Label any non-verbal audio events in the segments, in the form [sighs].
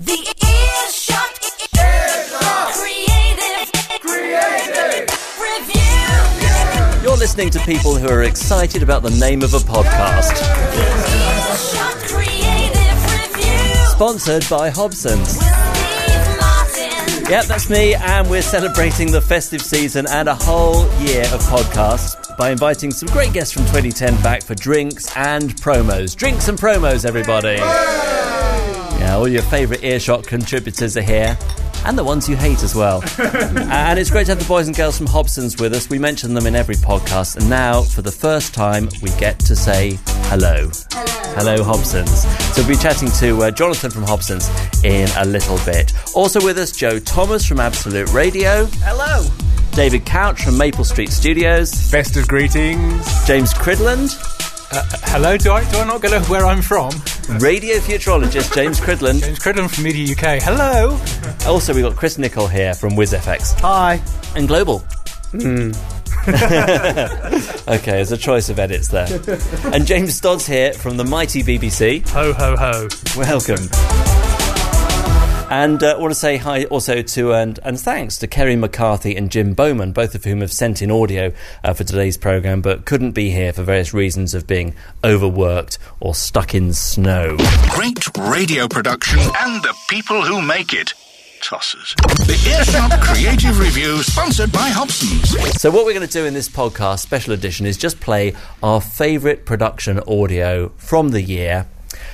The Earshot. Creative. Creative. Review. You're listening to people who are excited about the name of a podcast. Earshot Creative Review. Sponsored by Hobson's. With Steve Martin. Yep, that's me, and we're celebrating the festive season and a whole year of podcasts by inviting some great guests from 2010 back for drinks and promos. Drinks and promos, everybody. Yeah, all your favourite earshot contributors are here. And the ones you hate as well. [laughs] and it's great to have the boys and girls from Hobson's with us. We mention them in every podcast, and now, for the first time, we get to say hello. Hello, Hobson's. So we'll be chatting to uh, Jonathan from Hobson's in a little bit. Also with us, Joe Thomas from Absolute Radio. Hello. David Couch from Maple Street Studios. Best of greetings. James Cridland. Uh, hello, do I, do I not go to where I'm from? Radio futurologist James Cridland. James Cridland from Media UK. Hello. Also, we've got Chris Nichol here from WizFX. Hi. And Global. Hmm. [laughs] okay, there's a choice of edits there. and James Stodd's here from the mighty BBC. Ho, ho, ho. Welcome. And uh, I want to say hi also to and, and thanks to Kerry McCarthy and Jim Bowman, both of whom have sent in audio uh, for today's programme but couldn't be here for various reasons of being overworked or stuck in snow. Great radio production and the people who make it. Tossers. The Earshot Creative Review, sponsored by Hobson's. So, what we're going to do in this podcast, special edition, is just play our favourite production audio from the year.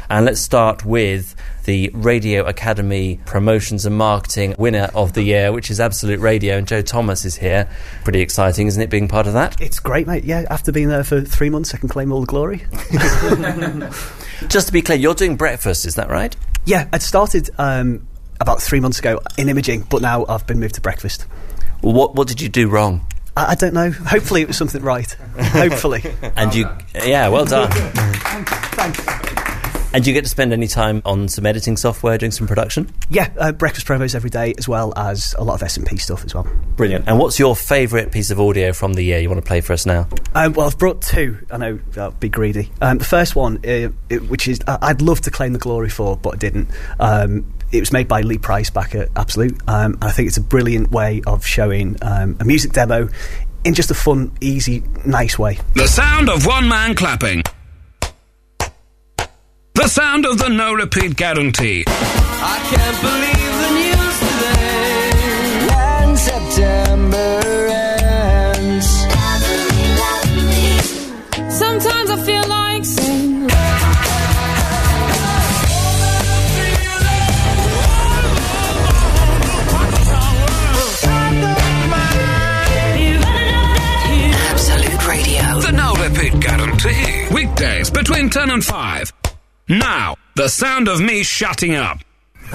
And let's start with the Radio Academy Promotions and Marketing winner of the year, which is Absolute Radio. And Joe Thomas is here. Pretty exciting, isn't it, being part of that? It's great, mate. Yeah, after being there for three months, I can claim all the glory. [laughs] Just to be clear, you're doing breakfast, is that right? yeah, I'd started um, about three months ago in imaging, but now I've been moved to breakfast. Well, what, what did you do wrong? I, I don't know. Hopefully, it was something right. Hopefully. [laughs] And you, yeah, well done. [laughs] Thanks. And you get to spend any time on some editing software, doing some production? Yeah, uh, breakfast promos every day, as well as a lot of S and P stuff as well. Brilliant. And what's your favourite piece of audio from the year you want to play for us now? Um, well, I've brought two. I know I'll be greedy. Um, the first one, uh, it, which is I- I'd love to claim the glory for, but I didn't. Um, it was made by Lee Price back at Absolute. Um, and I think it's a brilliant way of showing um, a music demo in just a fun, easy, nice way. The sound of one man clapping. The sound of the no repeat guarantee. I can't believe the news today. When September ends. Sometimes I feel like saying, Absolute Radio. The no repeat guarantee. Weekdays between 10 and 5. Now, the sound of me shutting up. [laughs]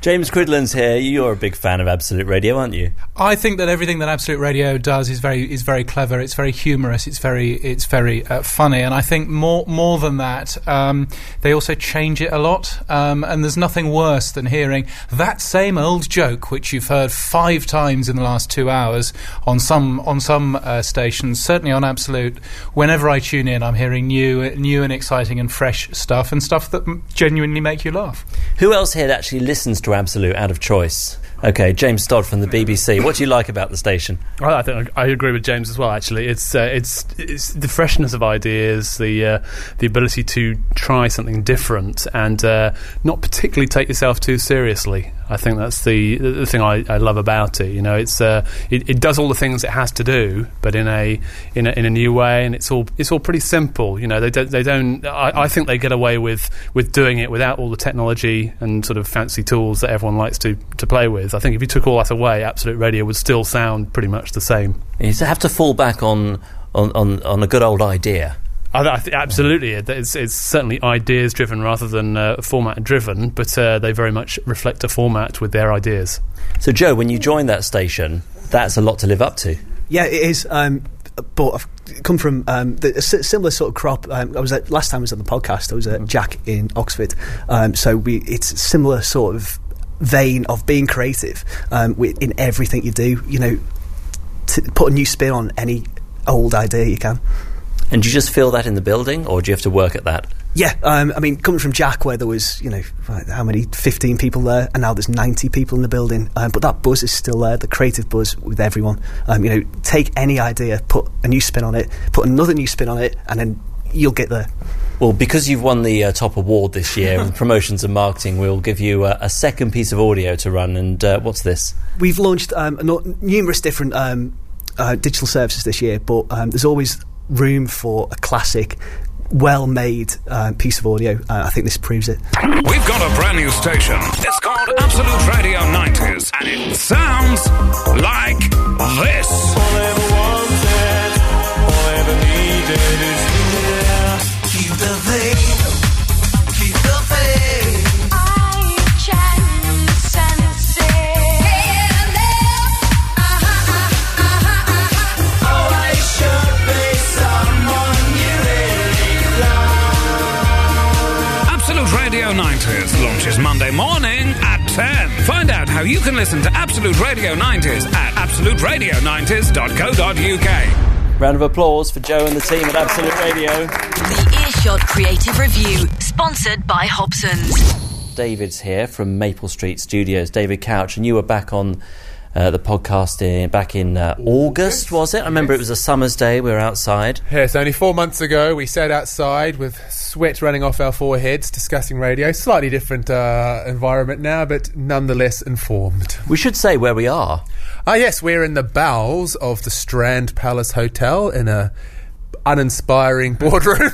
James Cridland's here. You're a big fan of Absolute Radio, aren't you? I think that everything that Absolute Radio does is very is very clever. It's very humorous. It's very it's very uh, funny. And I think more more than that, um, they also change it a lot. Um, and there's nothing worse than hearing that same old joke which you've heard five times in the last two hours on some on some uh, stations. Certainly on Absolute. Whenever I tune in, I'm hearing new new and exciting and fresh stuff and stuff that genuinely make you laugh. Who else here actually listens to Absolute out of choice? Okay, James Stodd from the BBC. What do you like about the station? I I think I agree with James as well. Actually, it's uh, it's it's the freshness of ideas, the uh, the ability to try something different, and uh, not particularly take yourself too seriously. I think that's the the thing I, I love about it. You know, it's uh, it, it does all the things it has to do, but in a in a, in a new way, and it's all it's all pretty simple. You know, they don't they don't. I, I think they get away with with doing it without all the technology and sort of fancy tools that everyone likes to to play with. I think if you took all that away, Absolute Radio would still sound pretty much the same. You have to fall back on on, on, on a good old idea. I, I th- absolutely, it's, it's certainly ideas driven rather than uh, format driven, but uh, they very much reflect a format with their ideas. So, Joe, when you joined that station, that's a lot to live up to. Yeah, it is. Um, but I've come from um, the, a similar sort of crop. Um, I was at, last time I was on the podcast. I was at Jack in Oxford. Um, so we, it's a similar sort of vein of being creative um, wi- in everything you do. You know, to put a new spin on any old idea you can. And do you just feel that in the building, or do you have to work at that? Yeah, um, I mean, coming from Jack, where there was, you know, how many, 15 people there, and now there's 90 people in the building, um, but that buzz is still there, the creative buzz with everyone. Um, you know, take any idea, put a new spin on it, put another new spin on it, and then you'll get there. Well, because you've won the uh, top award this year [laughs] in promotions and marketing, we'll give you uh, a second piece of audio to run. And uh, what's this? We've launched um, numerous different um, uh, digital services this year, but um, there's always room for a classic, well-made uh, piece of audio. Uh, I think this proves it. We've got a brand new station. It's called Absolute Radio 90s, and it sounds like this. You can listen to Absolute Radio 90s at absoluteradio90s.co.uk. Round of applause for Joe and the team at Absolute Radio. The Earshot Creative Review, sponsored by Hobson's. David's here from Maple Street Studios. David Couch, and you were back on uh, the podcast in, back in uh, August, was it? I remember it was a summer's day. We were outside. Yes, only four months ago, we sat outside with sweat running off our foreheads discussing radio. Slightly different uh, environment now, but nonetheless informed. We should say where we are. Ah, yes, we're in the bowels of the Strand Palace Hotel in a uninspiring [laughs] boardroom.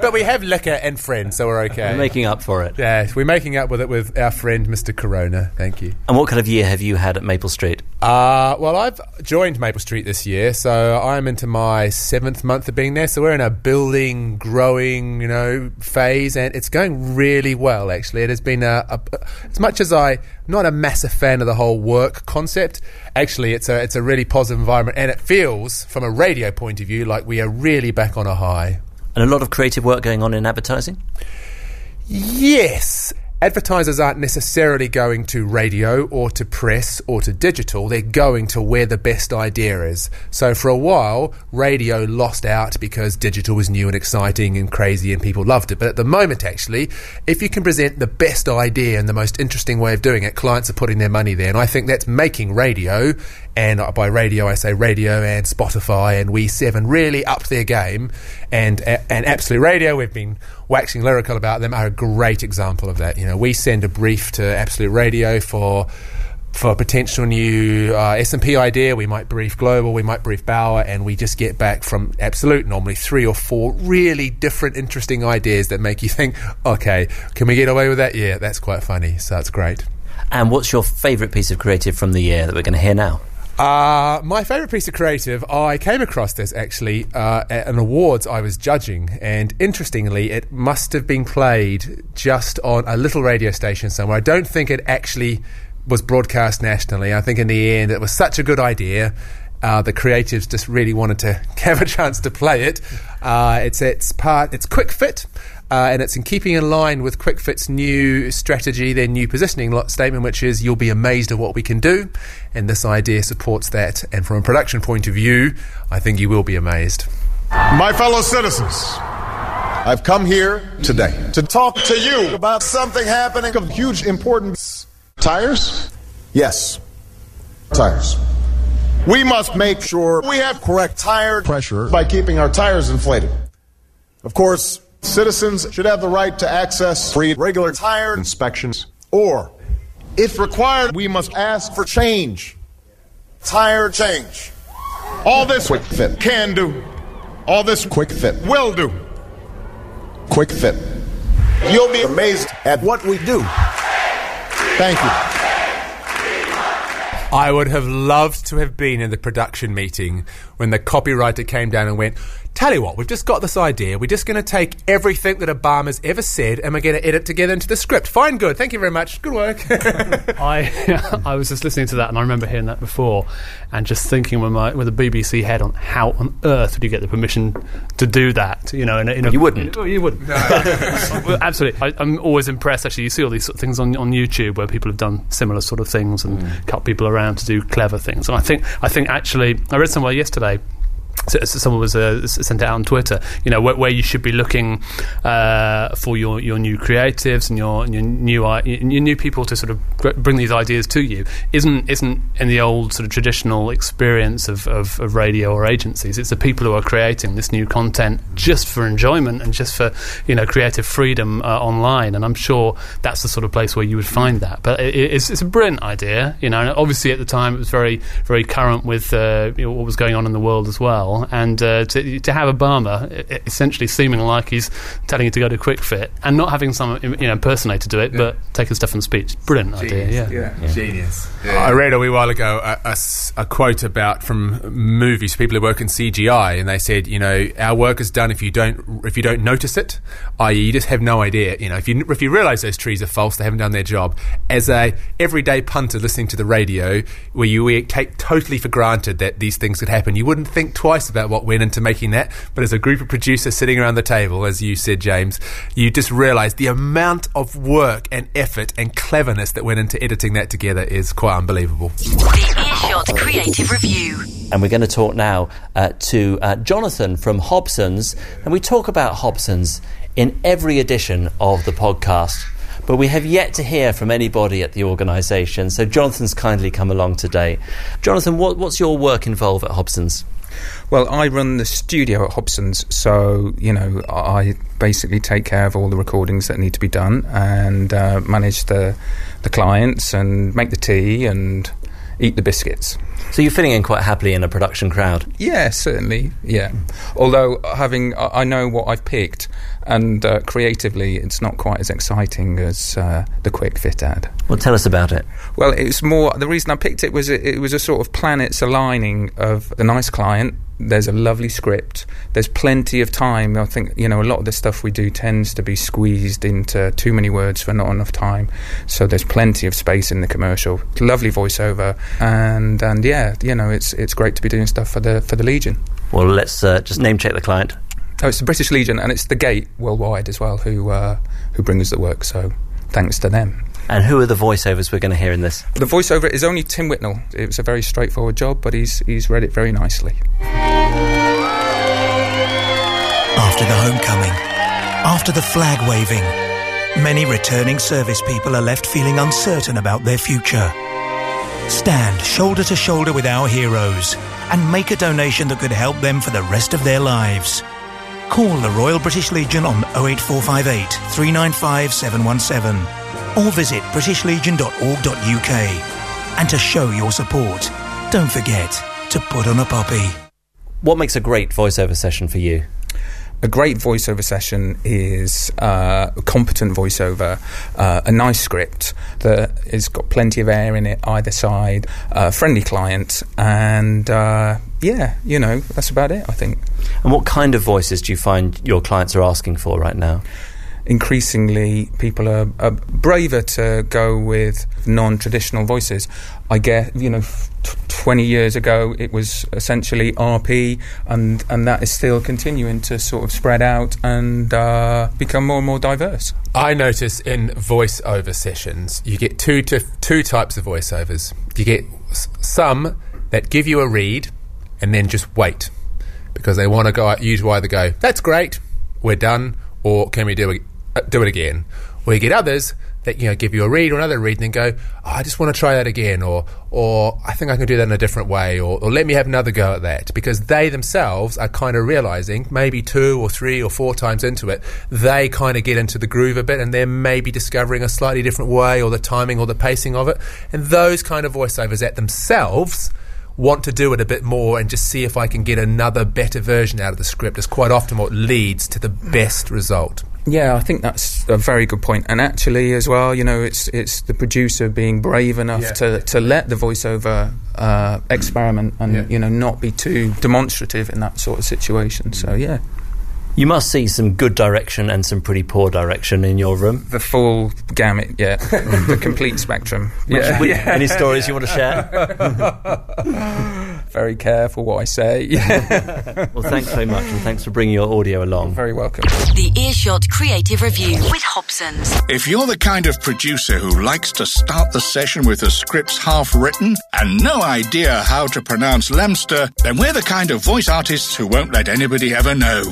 But we have liquor and friends, so we're okay. We're making up for it. yeah, we're making up with it with our friend Mr. Corona. Thank you. And what kind of year have you had at Maple Street? Uh, well, I've joined Maple Street this year, so I'm into my seventh month of being there. So we're in a building, growing, you know, phase, and it's going really well. Actually, it has been a, a as much as I not a massive fan of the whole work concept. Actually, it's a it's a really positive environment, and it feels, from a radio point of view, like we are really back on a high. And a lot of creative work going on in advertising? Yes. Advertisers aren't necessarily going to radio or to press or to digital. They're going to where the best idea is. So for a while, radio lost out because digital was new and exciting and crazy and people loved it. But at the moment, actually, if you can present the best idea and the most interesting way of doing it, clients are putting their money there. And I think that's making radio, and by radio I say radio and Spotify and We7 really upped their game. And, and Absolute Radio, we've been waxing lyrical about them, are a great example of that. You know, we send a brief to Absolute Radio for for a potential new uh, S&P idea, we might brief Global, we might brief Bauer, and we just get back from Absolute normally three or four really different, interesting ideas that make you think, okay, can we get away with that? Yeah, that's quite funny. So it's great. And what's your favourite piece of creative from the year that we're going to hear now? Uh, my favourite piece of creative, I came across this actually uh, at an awards I was judging, and interestingly, it must have been played just on a little radio station somewhere. I don't think it actually was broadcast nationally. I think in the end, it was such a good idea. Uh, the creatives just really wanted to [laughs] have a chance to play it. Uh, it's it's part it's Kwik Fit. Uh, and it's in keeping in line with KwikFit's new strategy, their new positioning statement, which is you'll be amazed at what we can do. And this idea supports that. And from a production point of view, I think you will be amazed. My fellow citizens, I've come here today to talk to you about something happening of huge importance. Tires? Yes, tires. We must make sure we have correct tire pressure by keeping our tires inflated. Of course, citizens should have the right to access free regular tire inspections, or, if required, we must ask for change. Tire change. All this Kwik Fit can do. All this Kwik Fit will do. Kwik Fit. You'll be amazed at what we do. Thank you. I would have loved to have been in the production meeting when the copywriter came down and went, Tell you what, we've just got this idea. We're just going to take everything that Obama's ever said and we're going to edit together into the script. Fine, good. Thank you very much. Good work. [laughs] I [laughs] I was just listening to that, and I remember hearing that before, and just thinking with my with a BBC head on how on earth would you get the permission to do that? You know, in a, in a, You wouldn't. Well, you wouldn't. [laughs] Well, absolutely. I, I'm always impressed. Actually, you see all these sort of things on on YouTube where people have done similar sort of things and mm. cut people around to do clever things. And I think I think actually I read somewhere yesterday so, so someone was uh, sent out on Twitter, you know, where, where you should be looking uh, for your, your new creatives and your, your new your new people to sort of bring these ideas to you isn't isn't in the old sort of traditional experience of, of, of radio or agencies. It's the people who are creating this new content just for enjoyment and just for you know creative freedom uh, online. And I'm sure that's the sort of place where you would find that. But it, it's, it's a brilliant idea, you know. And obviously at the time it was very very current with uh, you know, what was going on in the world as well. And uh, to to have Obama essentially seeming like he's telling you to go to Kwik Fit and not having some you know impersonator do it, but taking stuff from the speech. Brilliant idea, yeah. Genius. I read a wee while ago a quote about from movies, people who work in CGI, and they said, you know, our work is done if you don't if you don't notice it, i.e., you just have no idea. You know, if you if you realise those trees are false, they haven't done their job. As a everyday punter listening to the radio, where you we take totally for granted that these things could happen, you wouldn't think twice about what went into making that. But as a group of producers sitting around the table, as you said, James, you just realise the amount of work and effort and cleverness that went into editing that together is quite unbelievable. The Earshot Creative Review. And we're going to talk now uh, to uh, Jonathan from Hobson's. And we talk about Hobson's in every edition of the podcast. But we have yet to hear from anybody at the organisation. So Jonathan's kindly come along today. Jonathan, what, what's your work involved at Hobson's? Well, I run the studio at Hobson's, so you know I basically take care of all the recordings that need to be done and uh, manage the the clients and make the tea and eat the biscuits. So you're fitting in quite happily in a production crowd. Yeah, certainly. Yeah. Although having, I know what I've picked, and uh, creatively, it's not quite as exciting as uh, the Kwik Fit ad. Well, tell us about it. Well, it's more. The reason I picked it was it, it was a sort of planets aligning of a nice client. There's a lovely script. There's plenty of time. I think you know a lot of the stuff we do tends to be squeezed into too many words for not enough time. So there's plenty of space in the commercial. Lovely voiceover, and and yeah, you know it's it's great to be doing stuff for the for the Legion. Well, let's uh, just name check the client. Oh, it's the British Legion, and it's the Gate worldwide as well who uh, who bring us the work. So thanks to them. And who are the voiceovers we're going to hear in this? The voiceover is only Tim Whitnall. It was a very straightforward job, but he's he's read it very nicely. After the homecoming, after the flag waving, many returning service people are left feeling uncertain about their future. Stand shoulder to shoulder with our heroes and make a donation that could help them for the rest of their lives. Call the Royal British Legion on 08458 395 717 or visit britishlegion.org.uk. And to show your support, don't forget to put on a poppy. What makes a great voiceover session for you? A great voiceover session is uh, a competent voiceover, uh, a nice script that has got plenty of air in it either side, a friendly client, and uh, yeah, you know, that's about it, I think. And what kind of voices do you find your clients are asking for right now? Increasingly people are, are braver to go with non-traditional voices. I get, you know, f- t- 20 years ago it was essentially RP, and and that is still continuing to sort of spread out and uh, become more and more diverse. I notice in voiceover sessions, you get two to two types of voiceovers. You get some that give you a read and then just wait because they want to go you to either go that's great, we're done, or can we do it, do it again? Or you get others that you know give you a read or another read and then go, oh, I just want to try that again, or or I think I can do that in a different way, or, or let me have another go at that because they themselves are kind of realizing maybe two or three or four times into it, they kind of get into the groove a bit and they're maybe discovering a slightly different way or the timing or the pacing of it, and those kind of voiceovers at themselves want to do it a bit more and just see if I can get another better version out of the script is quite often what leads to the best result. Yeah, I think that's a very good point. And actually, as well, you know, it's it's the producer being brave enough Yeah. to, to let the voiceover uh, experiment and Yeah. you know not be too demonstrative in that sort of situation. So yeah, You must see some good direction and some pretty poor direction in your room. the full gamut, yeah, [laughs] the complete spectrum. Which- Yeah. Any stories you want to share? [laughs] [laughs] very careful what I say. [laughs] well, thanks so much, and thanks for bringing your audio along. very welcome. The Earshot Creative Review with Hobson's. If you're the kind of producer who likes to start the session with the scripts half written and no idea how to pronounce Lemster, then we're the kind of voice artists who won't let anybody ever know.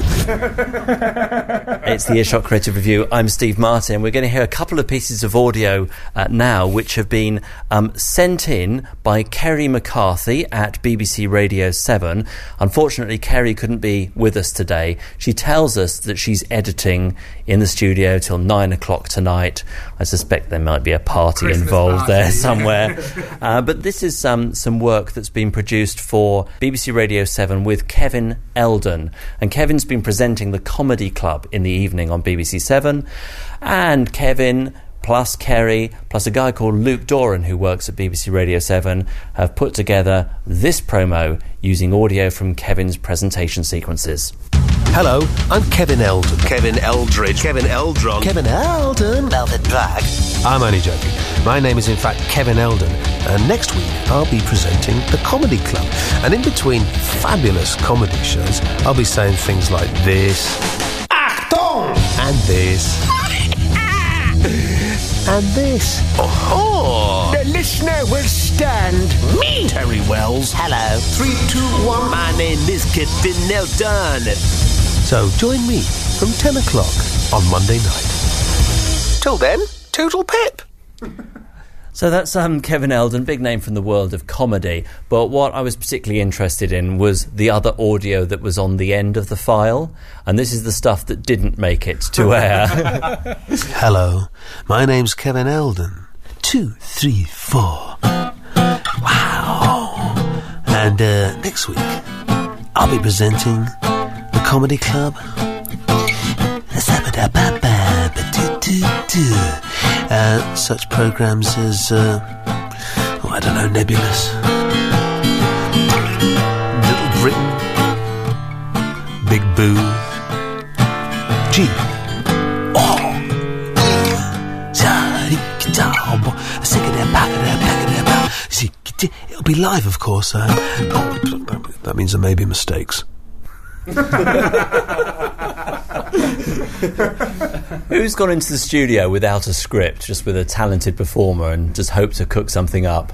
It's the Earshot Creative Review. I'm Steve Martin. We're going to hear a couple of pieces of audio uh, now, which have been um, sent in by Kerry McCarthy at BBC Radio 7. Unfortunately, Kerry couldn't be with us today. She tells us that she's editing in the studio till nine o'clock tonight. I suspect there might be a party Christmas involved party. there [laughs] somewhere. uh, but this is um, some work that's been produced for BBC Radio 7 with Kevin Eldon. And Kevin's been presenting the Comedy Club in the evening on BBC 7. And Kevin plus Kerry, plus a guy called Luke Doran who works at BBC Radio 7, have put together this promo using audio from Kevin's presentation sequences. Hello, I'm Kevin Eldon. Kevin Eldridge. Kevin Eldron. Kevin Eldon. Velvet Black. I'm only joking. My name is in fact Kevin Eldon, and next week I'll be presenting the Comedy Club. And in between fabulous comedy shows, I'll be saying things like this. Achtung! And this. [laughs] and this. Oh! The listener will stand. Me! Terry Wells. Hello. Three, two, one. My name is Kevin Eldon. So join me from 10 o'clock on Monday night. Till then, toodle pip. [laughs] So that's um, Kevin Eldon, big name from the world of comedy. But what I was particularly interested in was the other audio that was on the end of the file. And this is the stuff that didn't make it to [laughs] air. Hello, my name's Kevin Eldon. Two, three, four. Wow. And uh, next week, I'll be presenting the Comedy Club. Uh, such programs as, uh, oh, I don't know, Nebulous. Little Britain. Big Boo. G. Oh. It'll be live, of course. Uh, that means there may be mistakes. [laughs] Who's gone into the studio without a script, just with a talented performer, and just hope to cook something up?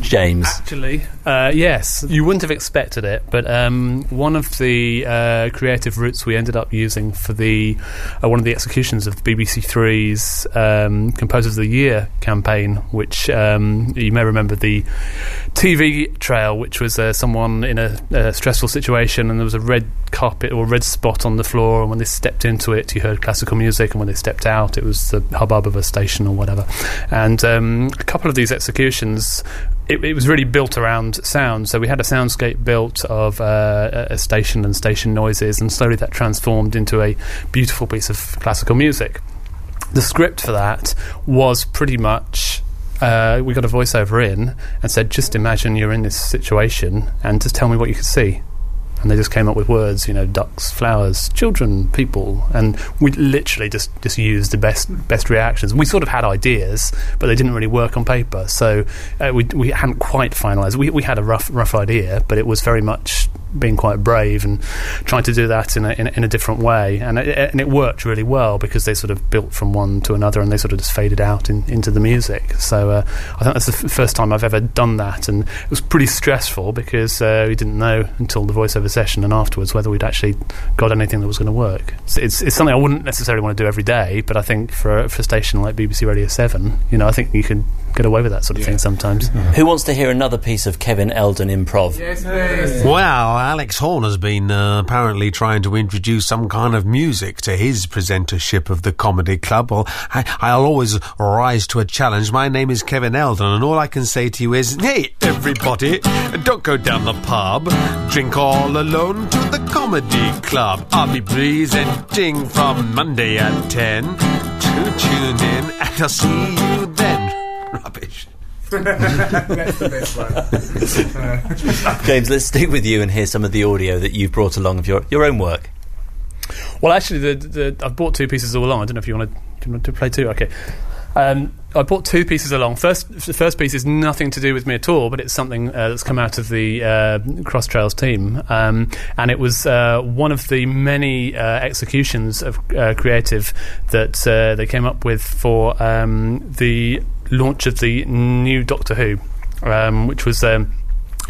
James. Actually, uh, yes, you wouldn't have expected it, but um, one of the uh, creative routes we ended up using for the uh, one of the executions of the BBC Three's um, Composers of the Year campaign, which um, you may remember the TV trail, which was uh, someone in a, a stressful situation, and there was a red carpet or red spot on the floor, and when they stepped into it, you heard classical music, and when they stepped out, it was the hubbub of a station or whatever. And um, a couple of these executions it, it, was really built around sound. So we had a soundscape built of uh, a station and station noises, and slowly that transformed into a beautiful piece of classical music. The script for that was pretty much. Uh, we got a voiceover in and said, just imagine you're in this situation and just tell me what you could see and they just came up with words, you know, ducks, flowers, children, people, and we literally just, just used the best best reactions. We sort of had ideas, but they didn't really work on paper, so uh, we we hadn't quite finalised. We we had a rough rough idea, but it was very much being quite brave and trying to do that in a in in a different way, and it, and it worked really well because they sort of built from one to another, and they sort of just faded out in, into the music. So uh, I think that's the f- first time I've ever done that, and it was pretty stressful because uh, we didn't know until the voiceover session and afterwards whether we'd actually got anything that was going to work. It's, it's, something I wouldn't necessarily want to do every day, but I think for for a station like BBC Radio 7, you know, I think you can get away with that sort of thing sometimes. Who wants to hear another piece of Kevin Eldon improv? Yes, please. Well, Alex Horne has been uh, apparently trying to introduce some kind of music to his presentership of the Comedy Club. Well, I, I'll always rise to a challenge. My name is Kevin Eldon, and all I can say to you is, hey, everybody, don't go down the pub. Drink all alone to the Comedy Club. I'll be presenting from Monday at 10. To tune in, and I'll see you then. Rubbish. [laughs] That's the best one. [laughs] James, let's stick with you and hear some of the audio that you've brought along of your, your own work. Well, actually, the, the, I've brought two pieces all along. I don't know if you want to, you want to play two. Okay. Um, I brought two pieces along. First, the first piece is nothing to do with me at all, but it's something uh, that's come out of the uh, Cross Trails team, um, and it was uh, one of the many uh, executions of uh, creative that uh, they came up with for um, the launch of the new Doctor Who, um, which was. Um,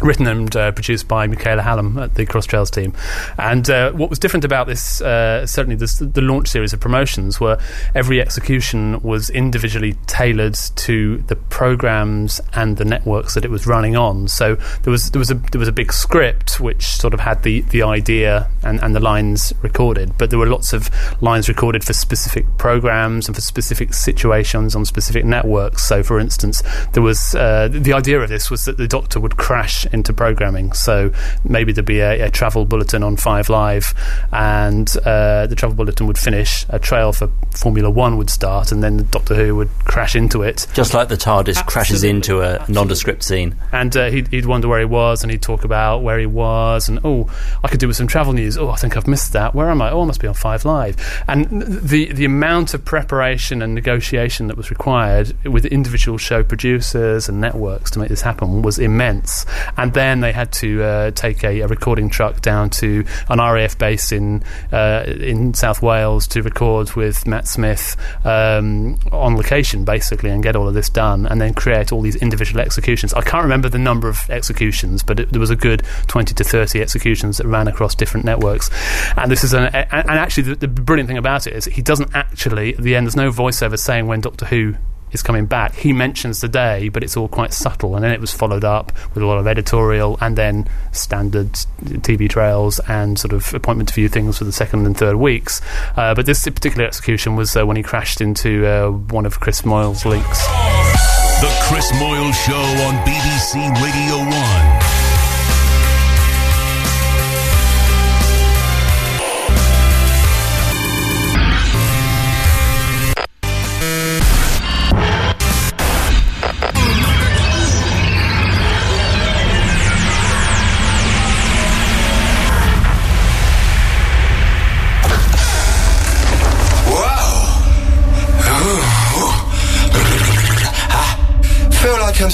Written and uh, produced by Michaela Hallam at the Cross Trails team, and uh, what was different about this, uh, certainly this, the launch series of promotions, were every execution was individually tailored to the programs and the networks that it was running on. So there was there was a there was a big script which sort of had the the idea and, and the lines recorded, but there were lots of lines recorded for specific programs and for specific situations on specific networks. So, for instance, there was uh, the idea of this was that the Doctor would crash into programming. So maybe there'd be a, a travel bulletin on Five Live, and uh, the travel bulletin would finish. A trail for Formula One would start, and then Doctor Who would crash into it. Just like the TARDIS crashes into a nondescript scene. And uh, he'd, he'd wonder where he was, and he'd talk about where he was, and oh, I could do with some travel news. Oh, I think I've missed that. Where am I? Oh, I must be on Five Live. And the the amount of preparation and negotiation that was required with individual show producers and networks to make this happen was immense. And then they had to uh, take a, a recording truck down to an RAF base in uh, in South Wales to record with Matt Smith um, on location, basically, and get all of this done, and then create all these individual executions. I can't remember the number of executions, but it, there was a good twenty to thirty executions that ran across different networks. And this is an and actually the, the brilliant thing about it is he doesn't actually at the end. There's no voiceover saying when Doctor Who is coming back. He mentions the day, but it's all quite subtle, and then it was followed up with a lot of editorial and then standard TV trails and sort of appointment to view things for the second and third weeks. Uh, but this particular execution was uh, when he crashed into uh, one of Chris Moyles' leaks. The Chris Moyles Show on BBC Radio 1.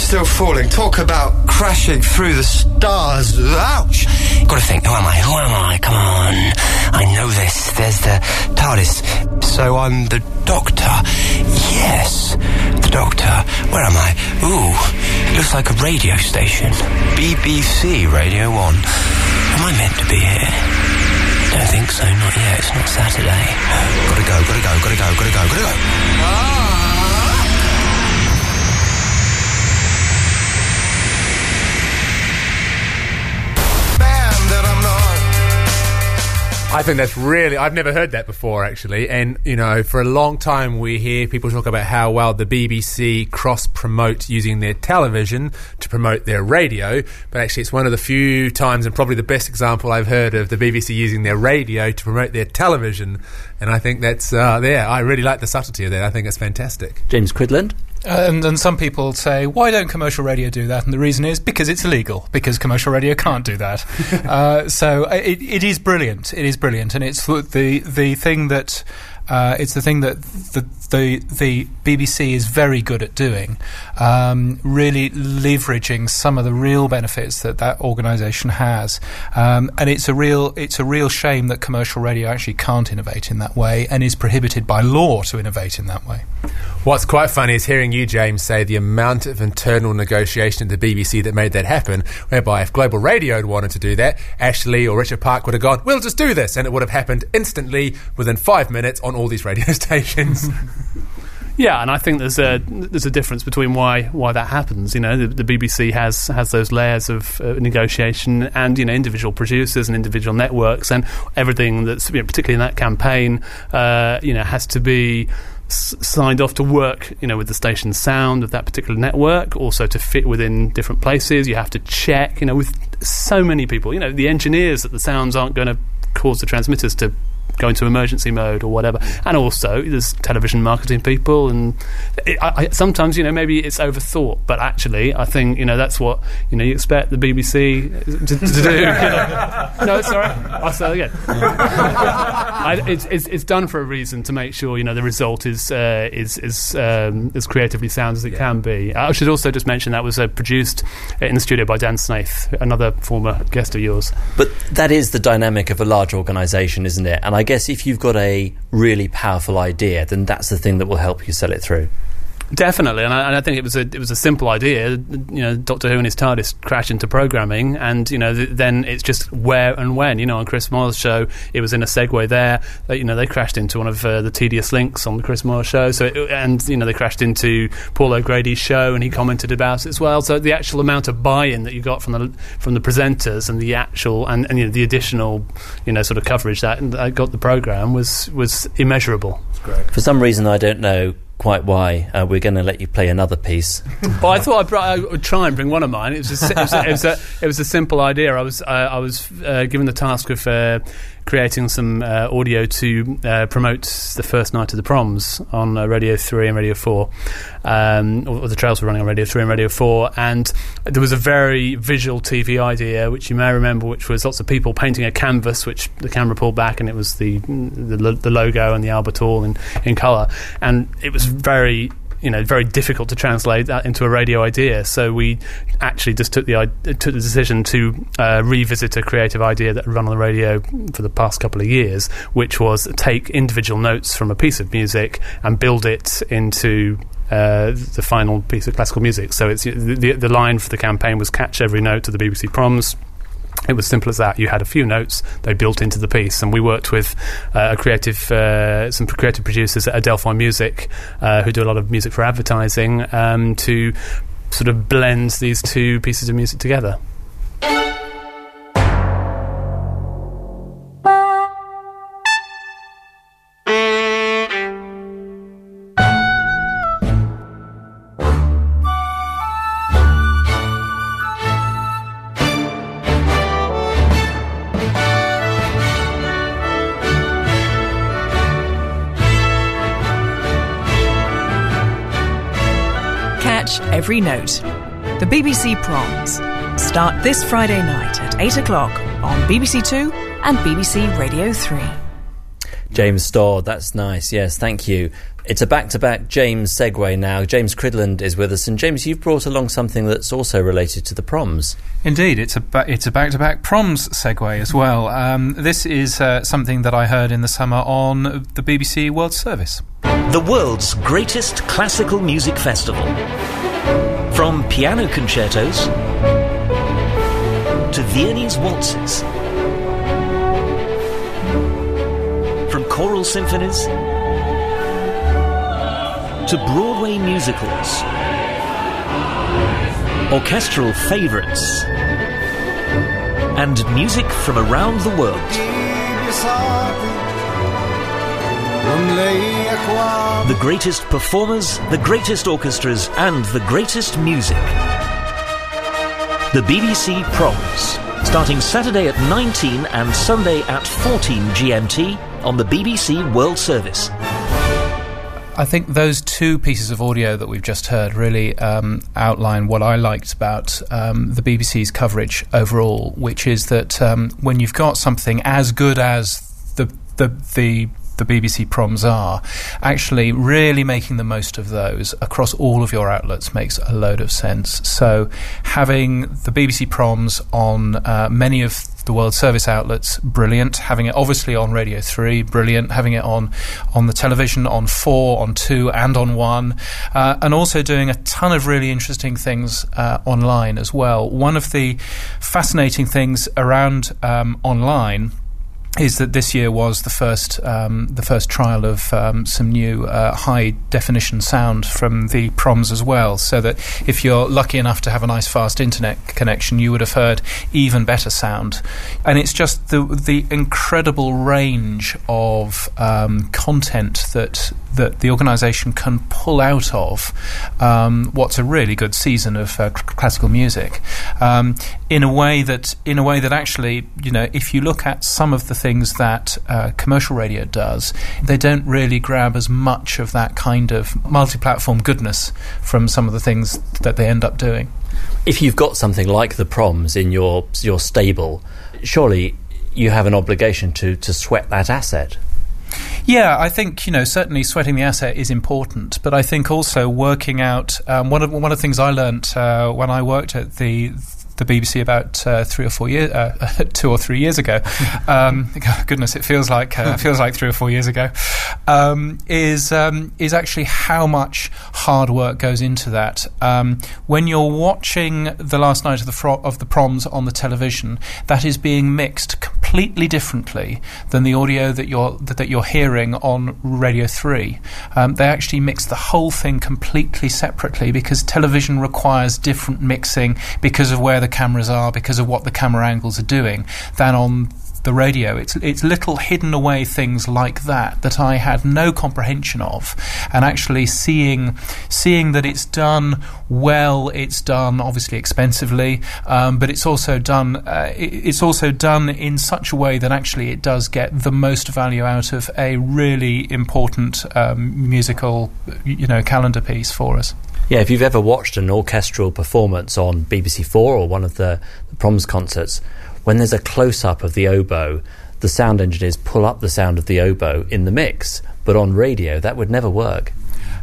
Still falling. Talk about crashing through the stars. Ouch! Gotta think, who am I? Who am I? Come on. I know this. There's the TARDIS. So I'm the Doctor. Yes, the Doctor. Where am I? Ooh, looks like a radio station. BBC Radio 1. Am I meant to be here? Don't think so, not yet. It's not Saturday. [gasps] Gotta go, gotta go, gotta go, gotta go, gotta go. Ah! I think that's really. I've never heard that before, actually. And, you know, for a long time we hear people talk about how well the BBC cross promote using their television to promote their radio. But actually, it's one of the few times, and probably the best example I've heard of the BBC using their radio to promote their television. And I think that's, uh, there. I really like the subtlety of that. I think it's fantastic. James Cridland? And, and some people say, why don't commercial radio do that? And the reason is because it's illegal, because commercial radio can't do that. [laughs] uh, so uh, it, it is brilliant. It is brilliant. And it's the, the thing that. Uh, it's the thing that the, the the BBC is very good at doing, um, really leveraging some of the real benefits that that organisation has, um, and it's a real it's a real shame that commercial radio actually can't innovate in that way and is prohibited by law to innovate in that way. What's quite funny is hearing you, James, say the amount of internal negotiation at the BBC that made that happen, whereby if Global Radio had wanted to do that, Ashley or Richard Park would have gone, we'll just do this, and it would have happened instantly within five minutes on all these radio [laughs] stations. [laughs] Yeah, and I think there's a there's a difference between why why that happens. You know, the, the BBC has has those layers of uh, negotiation, and you know, individual producers and individual networks, and everything that's you know, particularly in that campaign, uh, you know, has to be s- signed off to work, you know, with the station sound of that particular network, also to fit within different places. You have to check, you know, with so many people, you know, the engineers that the sounds aren't going to cause the transmitters to go into emergency mode or whatever. And also, there's television marketing people, and it, I, I, sometimes you know maybe it's overthought, but actually, I think you know that's what you know you expect the BBC to, to do. [laughs] you know. No, sorry, I'll say it again. [laughs] I, it's, it's it's done for a reason to make sure you know the result is uh, is is um, as creatively sound as it can be. I should also just mention that was uh, produced in the studio by Dan Snaith, another former guest of yours. But that is the dynamic of a large organisation, isn't it? And I guess if you've got a really powerful idea, then that's the thing that will help you sell it through. Definitely, and I, and I think it was a it was a simple idea. You know, Doctor Who and his TARDIS crash into programming, and you know, th- then it's just where and when. You know, on Chris Moore's show, it was in a segue there. That, you know, they crashed into one of uh, the tedious links on the Chris Moore show. So, it, and you know, they crashed into Paul O'Grady's show, and he commented about it as well. So, the actual amount of buy-in that you got from the from the presenters and the actual and, and you know, the additional, you know, sort of coverage that, that got the program was was immeasurable. For some reason, I don't know quite why, uh, we're going to let you play another piece. [laughs] well, I thought I'd, br- I would try and bring one of mine. It was a, it was a, it was a, it was a simple idea. I was uh, I was uh, given the task of uh, creating some uh, audio to uh, promote the first night of the proms on uh, Radio Three and Radio Four, um, or, the trails were running on Radio Three and Radio Four, and there was a very visual TV idea, which you may remember, which was lots of people painting a canvas, which the camera pulled back, and it was the the, the logo and the Albert Hall in in colour, and it was very you know very difficult to translate that into a radio idea. So we actually just took the took the decision to uh, revisit a creative idea that run on the radio for the past couple of years, which was take individual notes from a piece of music and build it into. Uh, the final piece of classical music. So it's the, the the line for the campaign was catch every note of the BBC proms. It was simple as that. You had a few notes they built into the piece, and we worked with uh, a creative, uh, some creative producers at Adelphoi Music, uh, who do a lot of music for advertising, um, to sort of blend these two pieces of music together. Every note. The BBC Proms. Start this Friday night at 8 o'clock on BBC Two and BBC Radio 3. James Storr, that's nice. Yes, thank you. It's a back to back James segue now. James Cridland is with us. And James, you've brought along something that's also related to the proms. Indeed, it's a ba- it's a back to back proms segue as well. Um, this is uh, something that I heard in the summer on the BBC World Service. The world's greatest classical music festival. From piano concertos to Viennese waltzes. From choral symphonies to Broadway musicals. Orchestral favourites. And music from around the world. The greatest performers, the greatest orchestras, and the greatest music. The BBC Proms, starting Saturday at 19 and Sunday at 14 GMT on the BBC World Service. I think those two pieces of audio that we've just heard really um, outline what I liked about um, the BBC's coverage overall, which is that um, when you've got something as good as the the the the BBC proms are, actually really making the most of those across all of your outlets makes a load of sense. So having the BBC proms on uh, many of the World Service outlets, brilliant. Having it obviously on Radio 3, brilliant. Having it on on the television, on 4, on 2, and on 1. Uh, and also doing a ton of really interesting things uh, online as well. One of the fascinating things around um, online is that this year was the first um, the first trial of um, some new uh, high definition sound from the proms as well. So that if you're lucky enough to have a nice fast internet connection, you would have heard even better sound. And it's just the the incredible range of um, content that that the organisation can pull out of um, what's a really good season of uh, cl- classical music um, in a way that in a way that actually you know if you look at some of the things that uh, commercial radio does, they don't really grab as much of that kind of multi-platform goodness from some of the things that they end up doing. If you've got something like the proms in your your stable, surely you have an obligation to, to sweat that asset. Yeah, I think you know certainly sweating the asset is important, but I think also working out um, one of one of the things I learnt uh, when I worked at the the BBC about uh, three or four years, uh, [laughs] two or three years ago. [laughs] Um, [laughs] goodness, it feels like uh, feels like three or four years ago. Um, is um, is actually how much hard work goes into that. Um, when you're watching the last night of the fro- of the proms on the television, that is being mixed completely differently than the audio that you're that, you're hearing on Radio Three. Um, they actually mix the whole thing completely separately because television requires different mixing because of where the cameras are, because of what the camera angles are doing, than on the radio. It's it's little hidden away things like that that I had no comprehension of, and actually seeing seeing that it's done well. It's done obviously expensively, um, but it's also done uh, it's also done in such a way that actually it does get the most value out of a really important um, musical you know calendar piece for us. Yeah, if you've ever watched an orchestral performance on BBC Four or one of the, the proms concerts, when there's a close up of the oboe, the sound engineers pull up the sound of the oboe in the mix. But on radio, that would never work.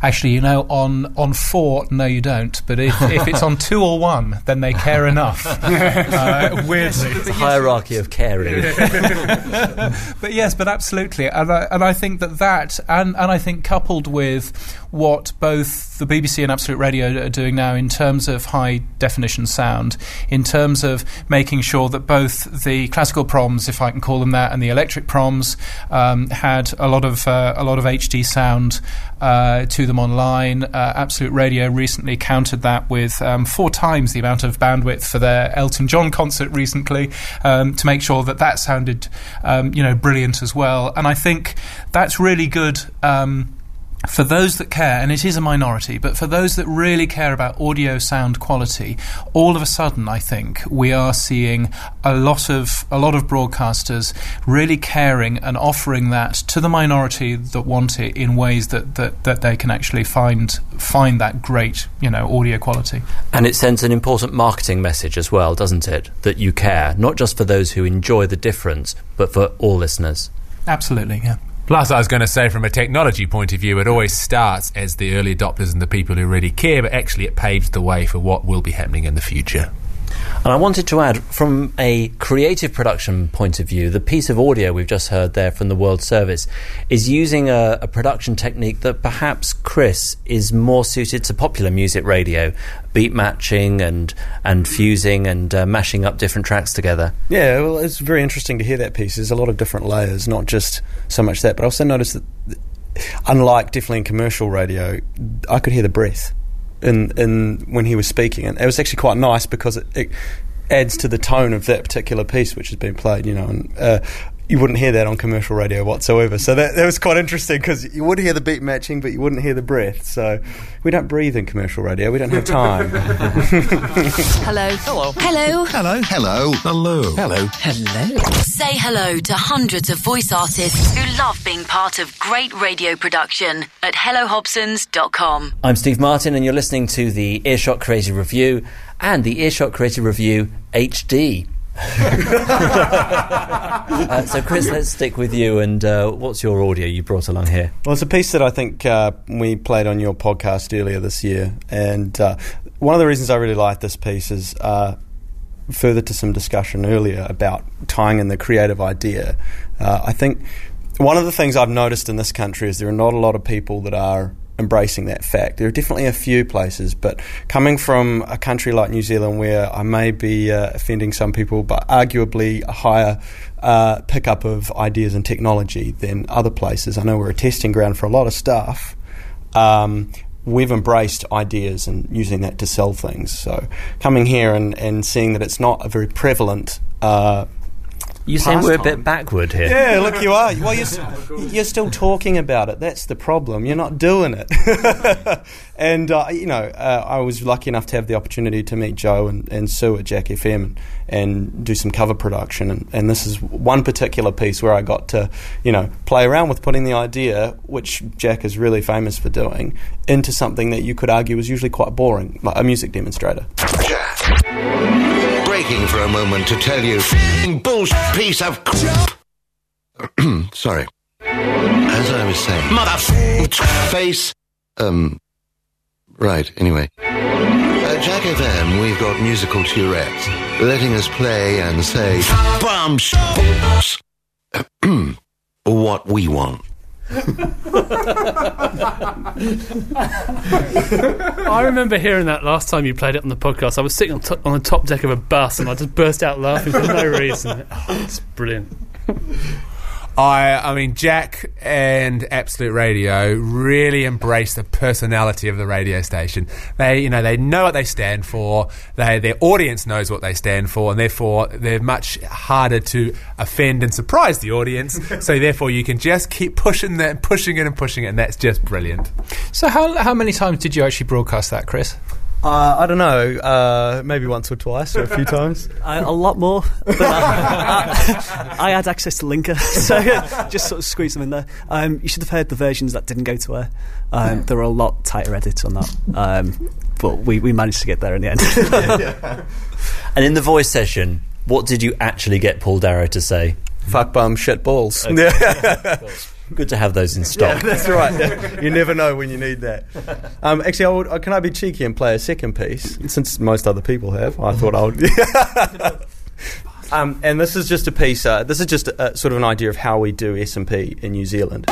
Actually, you know, on on four, no, you don't. But if, [laughs] if it's on two or one, then they care enough. [laughs] uh, weirdly, It's a hierarchy of caring. [laughs] but yes, but absolutely, and I, and I think that that, and and I think coupled with what both the BBC and Absolute Radio are doing now in terms of high definition sound, in terms of making sure that both the classical proms, if I can call them that, and the electric proms um, had a lot of uh, a lot of HD sound uh, to them online. Uh, Absolute Radio recently countered that with um, four times the amount of bandwidth for their Elton John concert recently um, to make sure that that sounded, um, you know, brilliant as well. And I think that's really good. Um, for those that care, and it is a minority, but for those that really care about audio sound quality, all of a sudden, I think we are seeing a lot of a lot of broadcasters really caring and offering that to the minority that want it in ways that, that, that they can actually find find that great, you know, audio quality. And it sends an important marketing message as well, doesn't it? That you care, not just for those who enjoy the difference, but for all listeners. Absolutely, yeah. Plus, I was going to say, from a technology point of view, it always starts as the early adopters and the people who really care, but actually it paves the way for what will be happening in the future. And I wanted to add, from a creative production point of view, the piece of audio we've just heard there from the World Service is using a, a production technique that perhaps Chris is more suited to popular music radio, beat matching and and fusing and uh, mashing up different tracks together. Yeah, well, it's very interesting to hear that piece. There's a lot of different layers, not just so much that, but I also noticed that, unlike definitely in commercial radio, I could hear the breath in in when he was speaking, and it was actually quite nice because it, it adds to the tone of that particular piece which has been played. You know, and uh, you wouldn't hear that on commercial radio whatsoever. So that, that was quite interesting because you would hear the beat matching, but you wouldn't hear the breath. So we don't breathe in commercial radio. We don't have time. [laughs] hello. Hello. Hello. Hello. Hello. Hello. Hello. Hello. Say hello to hundreds of voice artists who love being part of great radio production at hellohobsons.com. I'm Steve Martin, and you're listening to the Earshot Creative Review and the Earshot Creative Review HD. [laughs] uh, so, Chris, let's stick with you. And uh, what's your audio you brought along here? Well, it's a piece that I think uh, we played on your podcast earlier this year, and uh, one of the reasons I really like this piece is uh, further to some discussion earlier about tying in the creative idea. Uh, I think one of the things I've noticed in this country is there are not a lot of people that are embracing that fact. There are definitely a few places, but coming from a country like New Zealand where I may be uh, offending some people, but arguably a higher uh, pickup of ideas and technology than other places, I know we're a testing ground for a lot of stuff. Um, we've embraced ideas and using that to sell things. So coming here and, and seeing that it's not a very prevalent uh, You saying we're a bit backward here? Yeah, look, you are. Well, you're, you're still talking about it. That's the problem. You're not doing it. [laughs] and, uh, you know, uh, I was lucky enough to have the opportunity to meet Joe and, and Sue at Jack FM and, and do some cover production. And, and this is one particular piece where I got to, you know, play around with putting the idea, which Jack is really famous for doing, into something that you could argue was usually quite boring, like a music demonstrator. For a moment to tell you, f***ing bullshit piece of crap. [clears throat] Sorry. As I was saying, mother [clears throat] face. Um. Right. Anyway, at Jack FM, we've got musical Tourette's, letting us play and say, "Bum sh- [clears throat] what we want." I remember hearing that last time you played it on the podcast. I was sitting on, on the top deck of a bus and I just burst out laughing for no reason. Oh, [laughs] it's brilliant. I, I mean, Jack and Absolute Radio really embrace the personality of the radio station. They, you know, they know what they stand for. They, their audience knows what they stand for, and therefore they're much harder to offend and surprise the audience. [laughs] so therefore, you can just keep pushing that, pushing it, and pushing it, and that's just brilliant. So how how many times did you actually broadcast that, Chris? Uh, I don't know, uh, maybe once or twice or a few times. [laughs] Uh, a lot more. But I, [laughs] I, I had access to Linker, [laughs] so just sort of squeeze them in there. Um, you should have heard the versions that didn't go to air. Um, there were a lot tighter edits on that, um, but we, we managed to get there in the end. And in the voice session, what did you actually get Paul Darrow to say? Fuck bum, shit balls. Good to have those in Yeah, stock. that's right. [laughs] You never know when you need that. Um, actually, I would, uh, can I be cheeky and play a second piece? Since most other people have, I thought I would. [laughs] um, and this is just a piece. Uh, this is just a, sort of an idea of how we do S and P in New Zealand.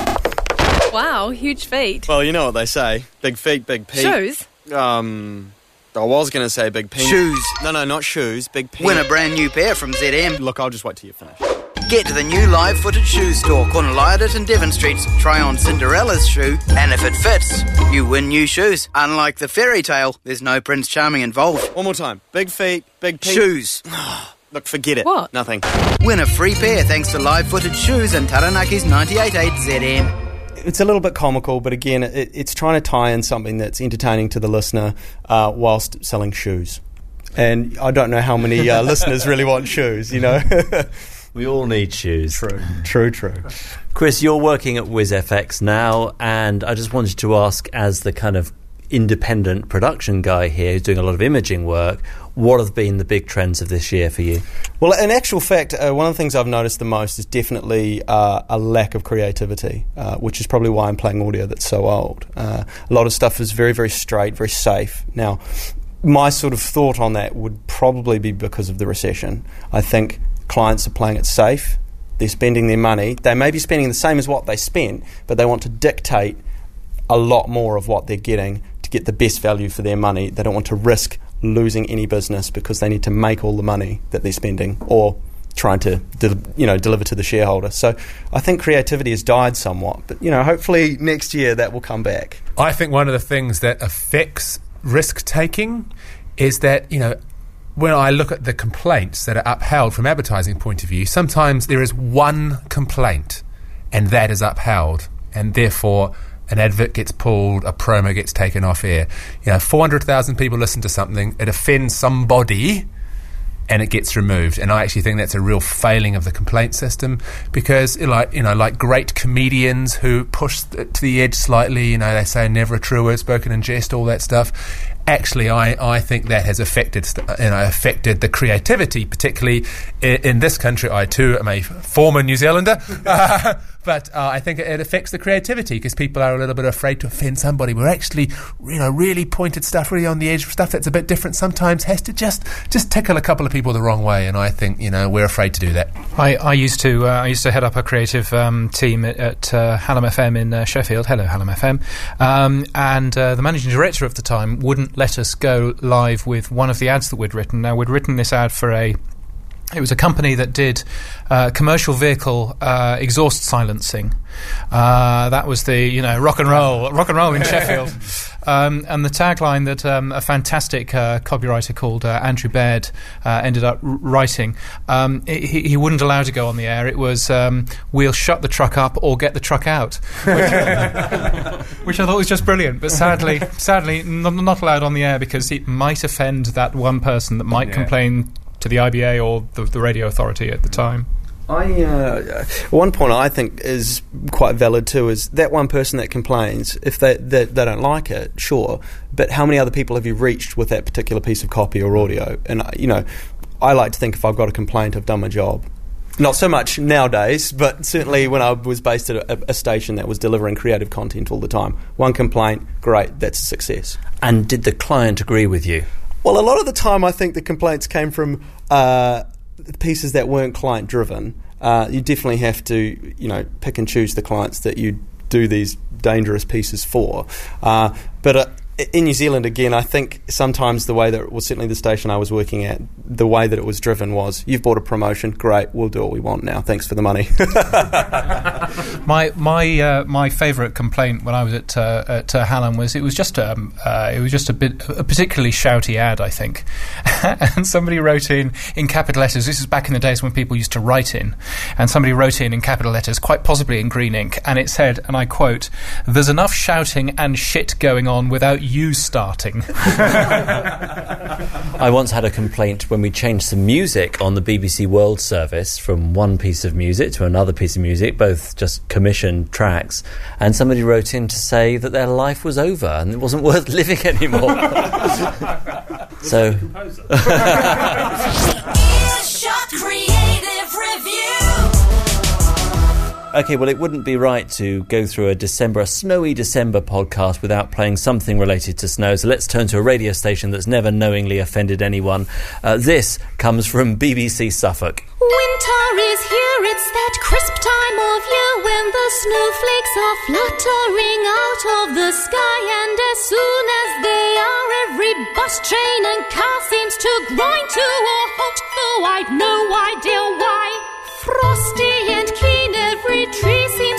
Wow, huge feet. Well, you know what they say: big feet, big P. Shoes? Um, I was going to say big P. Shoes. No, no, not shoes. Big P. Win a brand new pair from ZM. Look, I'll just wait till you finish. Get to the new live footed shoe store, corner Liardet and Devon Streets. Try on Cinderella's shoe, and if it fits, you win new shoes. Unlike the fairy tale, there's no Prince Charming involved. One more time. Big feet, big P. Shoes. [sighs] Look, forget it. What? Nothing. Win a free pair thanks to live footed shoes and Taranaki's 98.8 ZM. it's a little bit comical, but again, it, it's trying to tie in something that's entertaining to the listener uh, whilst selling shoes. And I don't know how many uh, [laughs] listeners really want shoes, you know. [laughs] we all need shoes. True, true, true. Chris, you're working at WizFX now, and I just wanted to ask, as the kind of independent production guy here who's doing a lot of imaging work, what have been the big trends of this year for you? Well, in actual fact, uh, one of the things I've noticed the most is definitely uh, a lack of creativity, uh, which is probably why I'm playing audio that's so old. Uh, a lot of stuff is very, very straight, very safe. Now, my sort of thought on that would probably be because of the recession. I think clients are playing it safe. They're spending their money. They may be spending the same as what they spent, but they want to dictate a lot more of what they're getting to get the best value for their money. They don't want to risk losing any business because they need to make all the money that they're spending or trying to you know deliver to the shareholder. So I think creativity has died somewhat, but you know hopefully next year that will come back. I think one of the things that affects risk taking is that, you know, when I look at the complaints that are upheld from advertising point of view, sometimes there is one complaint and that is upheld and therefore an advert gets pulled, a promo gets taken off air. You know, 400,000 people listen to something, it offends somebody and it gets removed. And I actually think that's a real failing of the complaint system because, like you know, like great comedians who push to the edge slightly, you know, they say never a true word spoken in jest, all that stuff. Actually, I, I think that has affected you know affected the creativity, particularly in, in this country. I too am a former New Zealander, uh, [laughs] but uh, I think it, it affects the creativity because people are a little bit afraid to offend somebody. We're actually, you know, really pointed stuff, really on the edge, of stuff that's a bit different. Sometimes has to just just tickle a couple of people the wrong way, and I think you know we're afraid to do that. I, I used to uh, I used to head up a creative um, team at, at uh, Hallam FM in uh, Sheffield. Hello, Hallam FM. Um, and uh, the managing director of the time wouldn't let us go live with one of the ads that we'd written. Now we'd written this ad for a it was a company that did uh, commercial vehicle uh, exhaust silencing. Uh, that was the you know rock and roll, rock and roll in [laughs] Sheffield. Um, and the tagline that um, a fantastic uh, copywriter called uh, Andrew Baird uh, ended up r- writing, um, he, he wouldn't allow to go on the air. It was um, "We'll shut the truck up or get the truck out," which, [laughs] which I thought was just brilliant. But sadly, sadly, n- not allowed on the air because it might offend that one person that might Yeah. complain to the IBA or the, the radio authority at the time. I uh, one point I think is quite valid too is that one person that complains if they, they they don't like it, sure, but how many other people have you reached with that particular piece of copy or audio? And uh, you know, I like to think if I've got a complaint, I've done my job. Not so much nowadays, but certainly when I was based at a, a station that was delivering creative content all the time. One complaint, great, that's a success. And did the client agree with you? Well, a lot of the time, I think the complaints came from uh, pieces that weren't client driven. Uh, you definitely have to, you know, pick and choose the clients that you do these dangerous pieces for. Uh, but uh, in New Zealand, again, I think sometimes the way that, well, certainly the station I was working at, the way that it was driven was, you've bought a promotion, great, we'll do what we want now. Thanks for the money. [laughs] My my uh, my favourite complaint when I was at uh, at uh, Hallam was it was just um, uh, it was just a bit a particularly shouty ad I think, [laughs] and somebody wrote in in capital letters. This is back in the days when people used to write in, and somebody wrote in in capital letters, quite possibly in green ink, and it said, and I quote, "There's enough shouting and shit going on without you starting." [laughs] I once had a complaint when we changed some music on the BBC World Service from one piece of music to another piece of music, both just commissioned tracks, and somebody wrote in to say that their life was over and it wasn't [laughs] worth living anymore. [laughs] so. Okay, well, it wouldn't be right to go through a December, a snowy December podcast without playing something related to snow. So let's turn to a radio station that's never knowingly offended anyone. Uh, this comes from BBC Suffolk. Winter is here, it's that crisp time of year when the snowflakes are fluttering out of the sky, and as soon as they are, every bus, train, and car seems to grind to a halt, though I've no idea why. Frosty and keen, every tree seems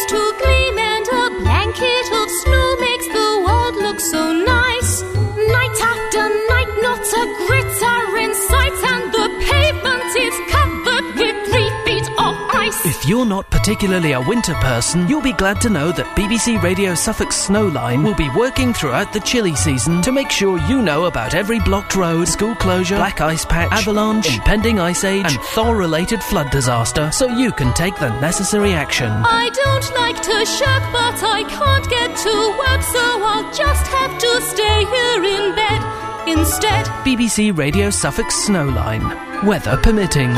If you're not particularly a winter person, you'll be glad to know that BBC Radio Suffolk Snowline will be working throughout the chilly season to make sure you know about every blocked road, school closure, black ice patch, avalanche, impending ice age, and thaw-related flood disaster, so you can take the necessary action. I don't like to shirk, but I can't get to work, so I'll just have to stay here in bed instead. BBC Radio Suffolk Snowline, weather permitting.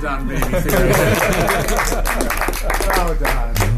Done, BBC. [laughs] well done.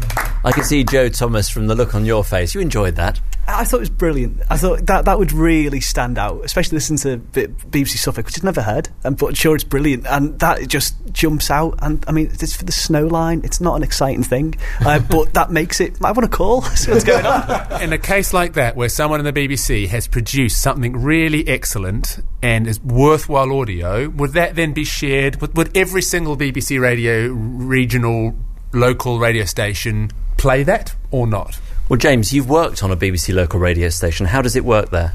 I can see Joe Thomas from the look on your face. You enjoyed that. I thought it was brilliant. I thought that that would really stand out, especially listening to BBC Suffolk, which I'd never heard, and but sure it's brilliant, and that just jumps out. And I mean, it's for the snow line. It's not an exciting thing, uh, [laughs] but that makes it. I want to call. [laughs] See what's going on. in a case like that, where someone in the BBC has produced something really excellent and is worthwhile audio, would that then be shared? Would, would every single BBC radio regional local radio station play that or not? Well, James, you've worked on a BBC local radio station. How does it work there?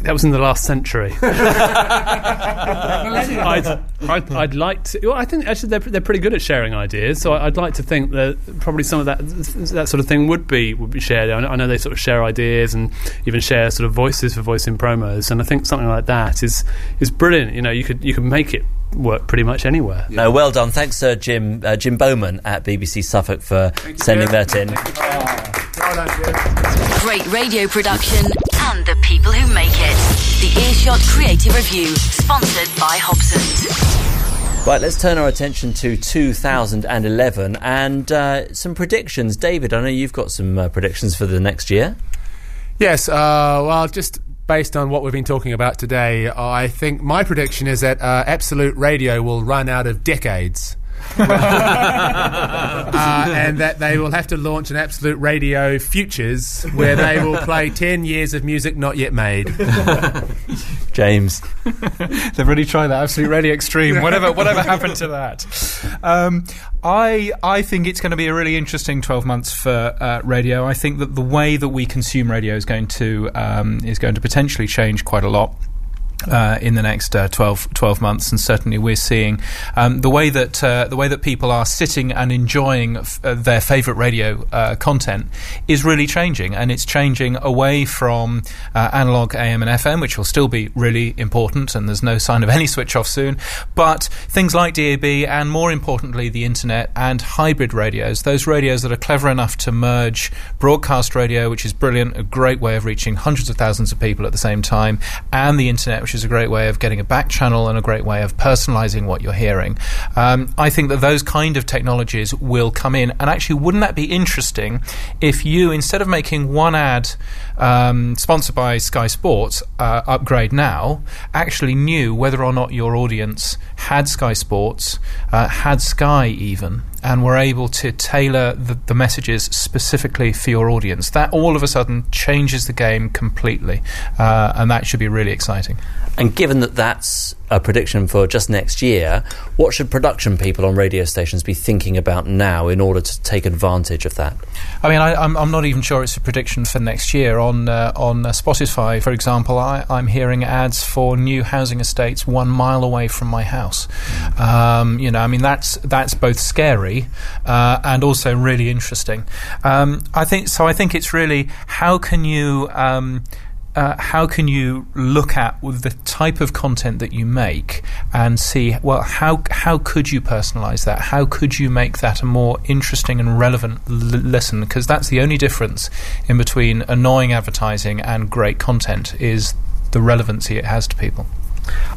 That was in the last century. [laughs] I'd, I'd, I'd like to. Well, I think actually they're, they're pretty good at sharing ideas. So I'd like to think that probably some of that that sort of thing would be would be shared. I know, they sort of share ideas and even share sort of voices for voicing promos. And I think something like that is is brilliant. You know, you could you could make it work pretty much anywhere. No, well done. Thanks, uh, Jim uh, Jim Bowman at BBC Suffolk for sending that in. Great radio production and the people who make it. The Earshot Creative Review, sponsored by Hobson's. Right, let's turn our attention to 2011 and uh, some predictions. David, I know you've got some uh, predictions for the next year. Yes, uh, well, just based on what we've been talking about today, I think my prediction is that uh, Absolute Radio will run out of decades. [laughs] uh, and that they will have to launch an Absolute Radio Futures where they will play [laughs] 10 years of music not yet made. [laughs] James. They've really tried that absolute radio extreme. Whatever, whatever happened to that? Um, I I think it's going to be a really interesting twelve months for uh, radio. I think that the way that we consume radio is going to um, is going to potentially change quite a lot uh, in the next uh, 12, 12 months, and certainly we're seeing um, the way that uh, the way that people are sitting and enjoying f- uh, their favourite radio uh, content is really changing, and it's changing away from uh, analog AM and FM, which will still be really important, and there's no sign of [laughs] any switch off soon. But things like DAB, and more importantly, the internet and hybrid radios, those radios that are clever enough to merge broadcast radio, which is brilliant, a great way of reaching hundreds of thousands of people at the same time, and the internet which is a great way of getting a back channel and a great way of personalizing what you're hearing. Um, I think that those kind of technologies will come in. And actually, wouldn't that be interesting if you, instead of making one ad um, sponsored by Sky Sports, uh, upgrade now, actually knew whether or not your audience had Sky Sports, uh, had Sky even, and were able to tailor the, the messages specifically for your audience. That all of a sudden changes the game completely, uh, and that should be really exciting. And given that that's a prediction for just next year, what should production people on radio stations be thinking about now in order to take advantage of that? I mean, I, I'm, I'm not even sure it's a prediction for next year. On uh, on uh, Spotify, for example, I, I'm hearing ads for new housing estates one mile away from my house. Um, you know, I mean, that's that's both scary uh, and also really interesting. Um, I think so. I think it's really how can you. Um, uh, how can you look at the type of content that you make and see well how how could you personalize that? How could you make that a more interesting and relevant l- listen? Because that's the only difference in between annoying advertising and great content is the relevancy it has to people.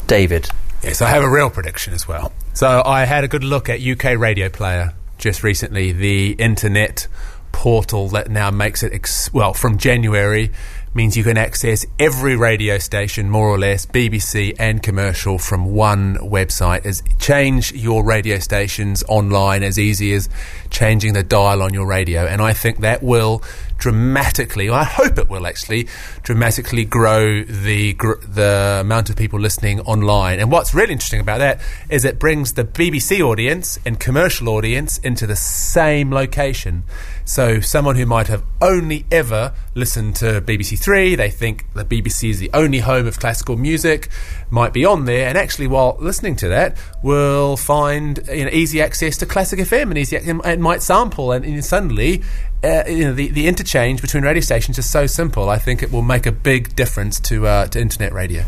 David. Yes, I have a real prediction as well. So I had a good look at UK Radio Player just recently, the internet portal that now makes it ex- well from January means you can access every radio station more or less BBC and commercial from one website. As change your radio stations online as easy as changing the dial on your radio. And I think that will dramatically I hope it will actually dramatically grow the the amount of people listening online and what's really interesting about that is it brings the BBC audience and commercial audience into the same location so someone who might have only ever listened to BBC Three, they think the BBC is the only home of classical music, might be on there, and actually while listening to that, will find you know, easy access to classic FM and easy and, might sample, and, and suddenly. Uh, you know the, the interchange between radio stations is so simple. I think it will make a big difference to uh, to internet radio.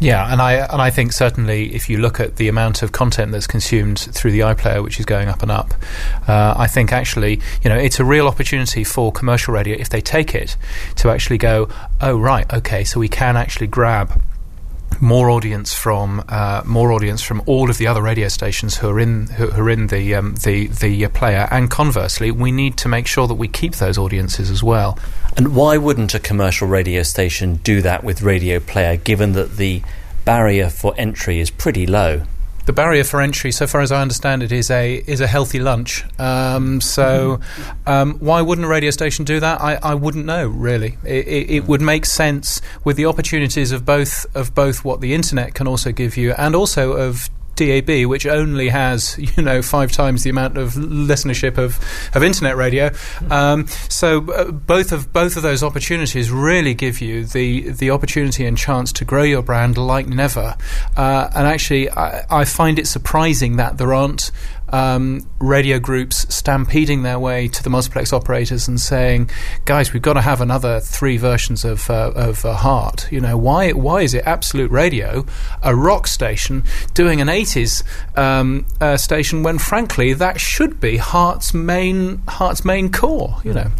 Yeah, and I and I think certainly if you look at the amount of content that's consumed through the iPlayer, which is going up and up, uh, I think actually you know it's a real opportunity for commercial radio if they take it to actually go, oh right, okay, so we can actually grab more audience from uh, more audience from all of the other radio stations who are in who, are in the um, the the uh, player, and conversely, we need to make sure that we keep those audiences as well. And why wouldn't a commercial radio station do that with Radio Player, given that the barrier for entry is pretty low? The barrier for entry, so far as I understand it, is a is a healthy lunch. Um, so, um, why wouldn't a radio station do that? I, I wouldn't know really. It, it, it would make sense with the opportunities of both of both what the internet can also give you, and also of DAB, which only has you know five times the amount of listenership of, of internet radio. Um, so uh, both of both of those opportunities really give you the the opportunity and chance to grow your brand like never. Uh, and actually, I, I find it surprising that there aren't um, radio groups stampeding their way to the multiplex operators and saying, "Guys, we've got to have another three versions of uh, of uh, Heart." You know, why why is it Absolute Radio, a rock station, doing an '80s um, uh, station when, frankly, that should be Heart's main Heart's main core? You know.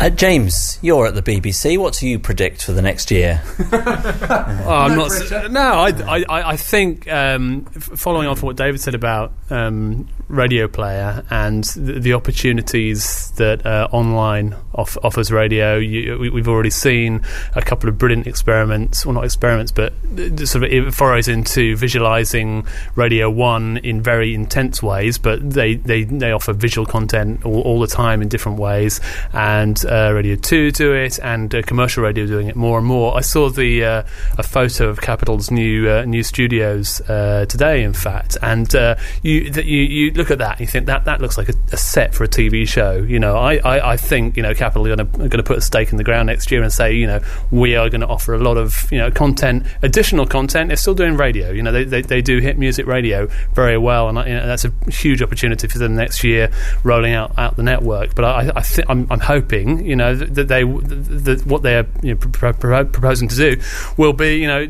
Uh, James, you're at the BBC. What do you predict for the next year? [laughs] oh, I'm not. No, I, I, I- I think um, following on from what David said about um, radio player and the, the opportunities that uh, online off, offers radio, you, we, we've already seen a couple of brilliant experiments, well, not experiments, but uh, sort of it forays into visualizing Radio One in very intense ways. But they they, they offer visual content all, all the time in different ways, and uh, Radio Two do it, and uh, commercial radio doing it more and more. I saw the uh, a photo of Capital's new uh, new studios uh, today, in fact, and uh, you, that you you look at that, and you think that that looks like a, a set for a TV show. You know, I, I, I think you know Capital are going to put a stake in the ground next year and say, you know, we are going to offer a lot of you know content, additional content. They're still doing radio. You know, they they, they do hit music radio very well, and you know, that's a huge opportunity for them next year, rolling out, out the network. But I, I think I'm, I'm hoping, you know, that they that what they're you know, pro- pro- proposing to do will be, you know,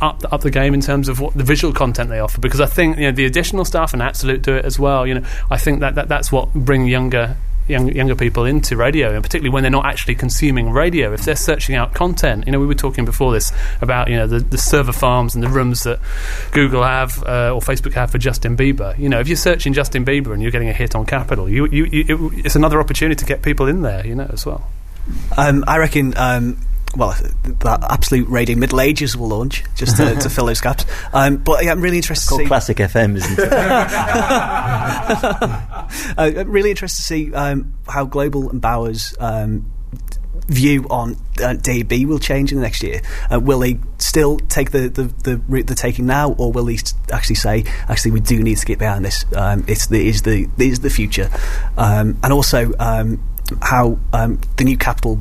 up up the game in terms of what the visual content they offer. Because I think you know the additional stuff and Absolute do it as well. You know, I think that, that that's what bring younger young, younger people into radio, and particularly when they're not actually consuming radio. If they're searching out content, you know, we were talking before this about you know the, the server farms and the rooms that Google have uh, or Facebook have for Justin Bieber. You know, if you're searching Justin Bieber and you're getting a hit on Capital, you, you, you it, it's another opportunity to get people in there. You know, as well. Um, I reckon. Um, well, that absolute radio middle ages will launch just to, to fill those gaps. Um, but yeah, I'm really interested. It's called to see Classic FM, isn't it? [laughs] uh, I'm really interested to see um, how Global and Bauer's um, view on uh, DAB will change in the next year. Uh, will they still take the, the, the route they're taking now, or will they actually say, actually, we do need to get behind this? Um, it's the is the is the future, um, and also um, how um, the new capital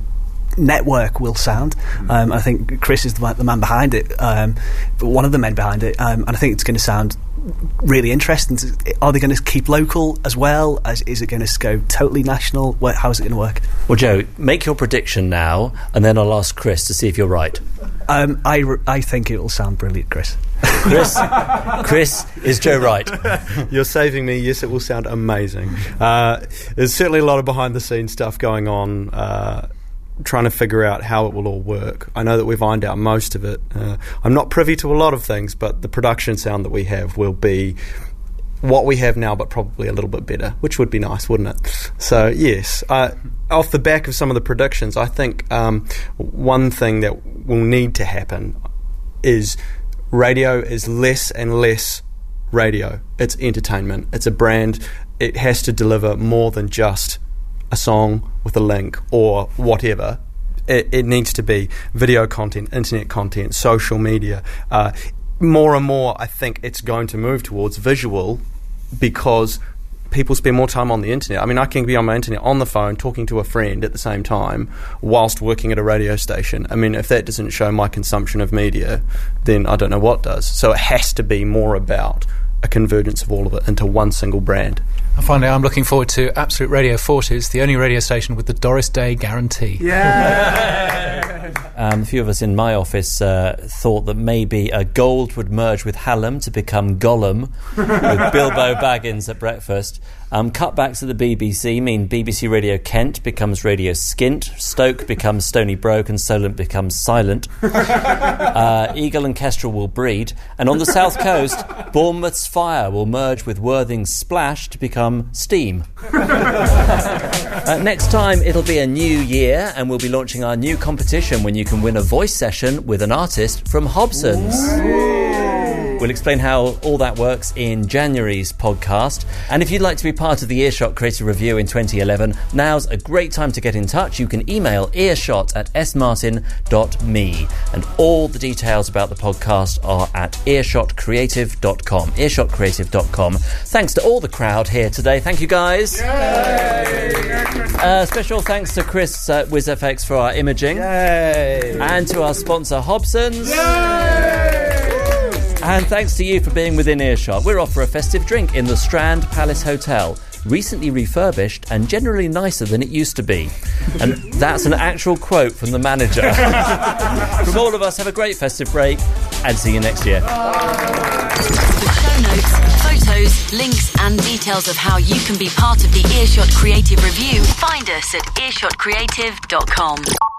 network will sound. Um, I think Chris is the, man- the man behind it, um, one of the men behind it, um, and I think it's going to sound really interesting. Are they going to keep local as well? As, is it going to go totally national? Where, how is it going to work? Well, Joe, make your prediction now, and then I'll ask Chris to see if you're right. Um, I, re- I think it will sound brilliant, Chris. Chris, Chris, is Joe right? [laughs] You're saving me. Yes, it will sound amazing. Uh, there's certainly a lot of behind the scenes stuff going on. Uh, trying to figure out how it will all work. I know that we've ironed out most of it. Uh, I'm not privy to a lot of things, but the production sound that we have will be what we have now, but probably a little bit better, which would be nice, wouldn't it? So, yes, uh, off the back of some of the predictions, I think um, one thing that will need to happen is radio is less and less radio. It's entertainment, it's a brand, it has to deliver more than just a song with a link or whatever. It, it needs to be video content, internet content, social media. Uh, more and more, I think it's going to move towards visual because people spend more time on the internet. I mean, I can be on my internet on the phone talking to a friend at the same time whilst working at a radio station. I mean, if that doesn't show my consumption of media, then I don't know what does. So it has to be more about a convergence of all of it into one single brand. And finally, I'm looking forward to Absolute Radio Forties, the only radio station with the Doris Day guarantee. Um, [laughs] a few of us in my office uh, thought that maybe uh, Gold would merge with Hallam to become Gollum, with [laughs] Bilbo Baggins at breakfast. Um, cutbacks at the BBC mean BBC Radio Kent becomes Radio Skint, Stoke becomes Stony Broke, and Solent becomes Silent. [laughs] Uh, Eagle and Kestrel will breed, and on the south coast, Bournemouth's Fire will merge with Worthing's Splash to become Steam. [laughs] Uh, next time, it'll be a new year, and we'll be launching our new competition when you can win a voice session with an artist from Hobson's. We'll explain how all that works in January's podcast. And if you'd like to be part of the Earshot Creative Review in 2011, now's a great time to get in touch. You can email earshot at smartin.me. And all the details about the podcast are at earshotcreative.com. Earshotcreative.com. Thanks to all the crowd here today. Thank you, guys. Uh, special thanks to Chris uh, WizFX for our imaging. And to our sponsor, Hobson's. And thanks to you for being within earshot. We're off for a festive drink in the Strand Palace Hotel. Recently refurbished and generally nicer than it used to be. And that's an actual quote from the manager. [laughs] from all of us, have a great festive break and see you next year. Show notes, photos, links, and details of how you can be part of the Earshot Creative Review, find us at earshotcreative.com.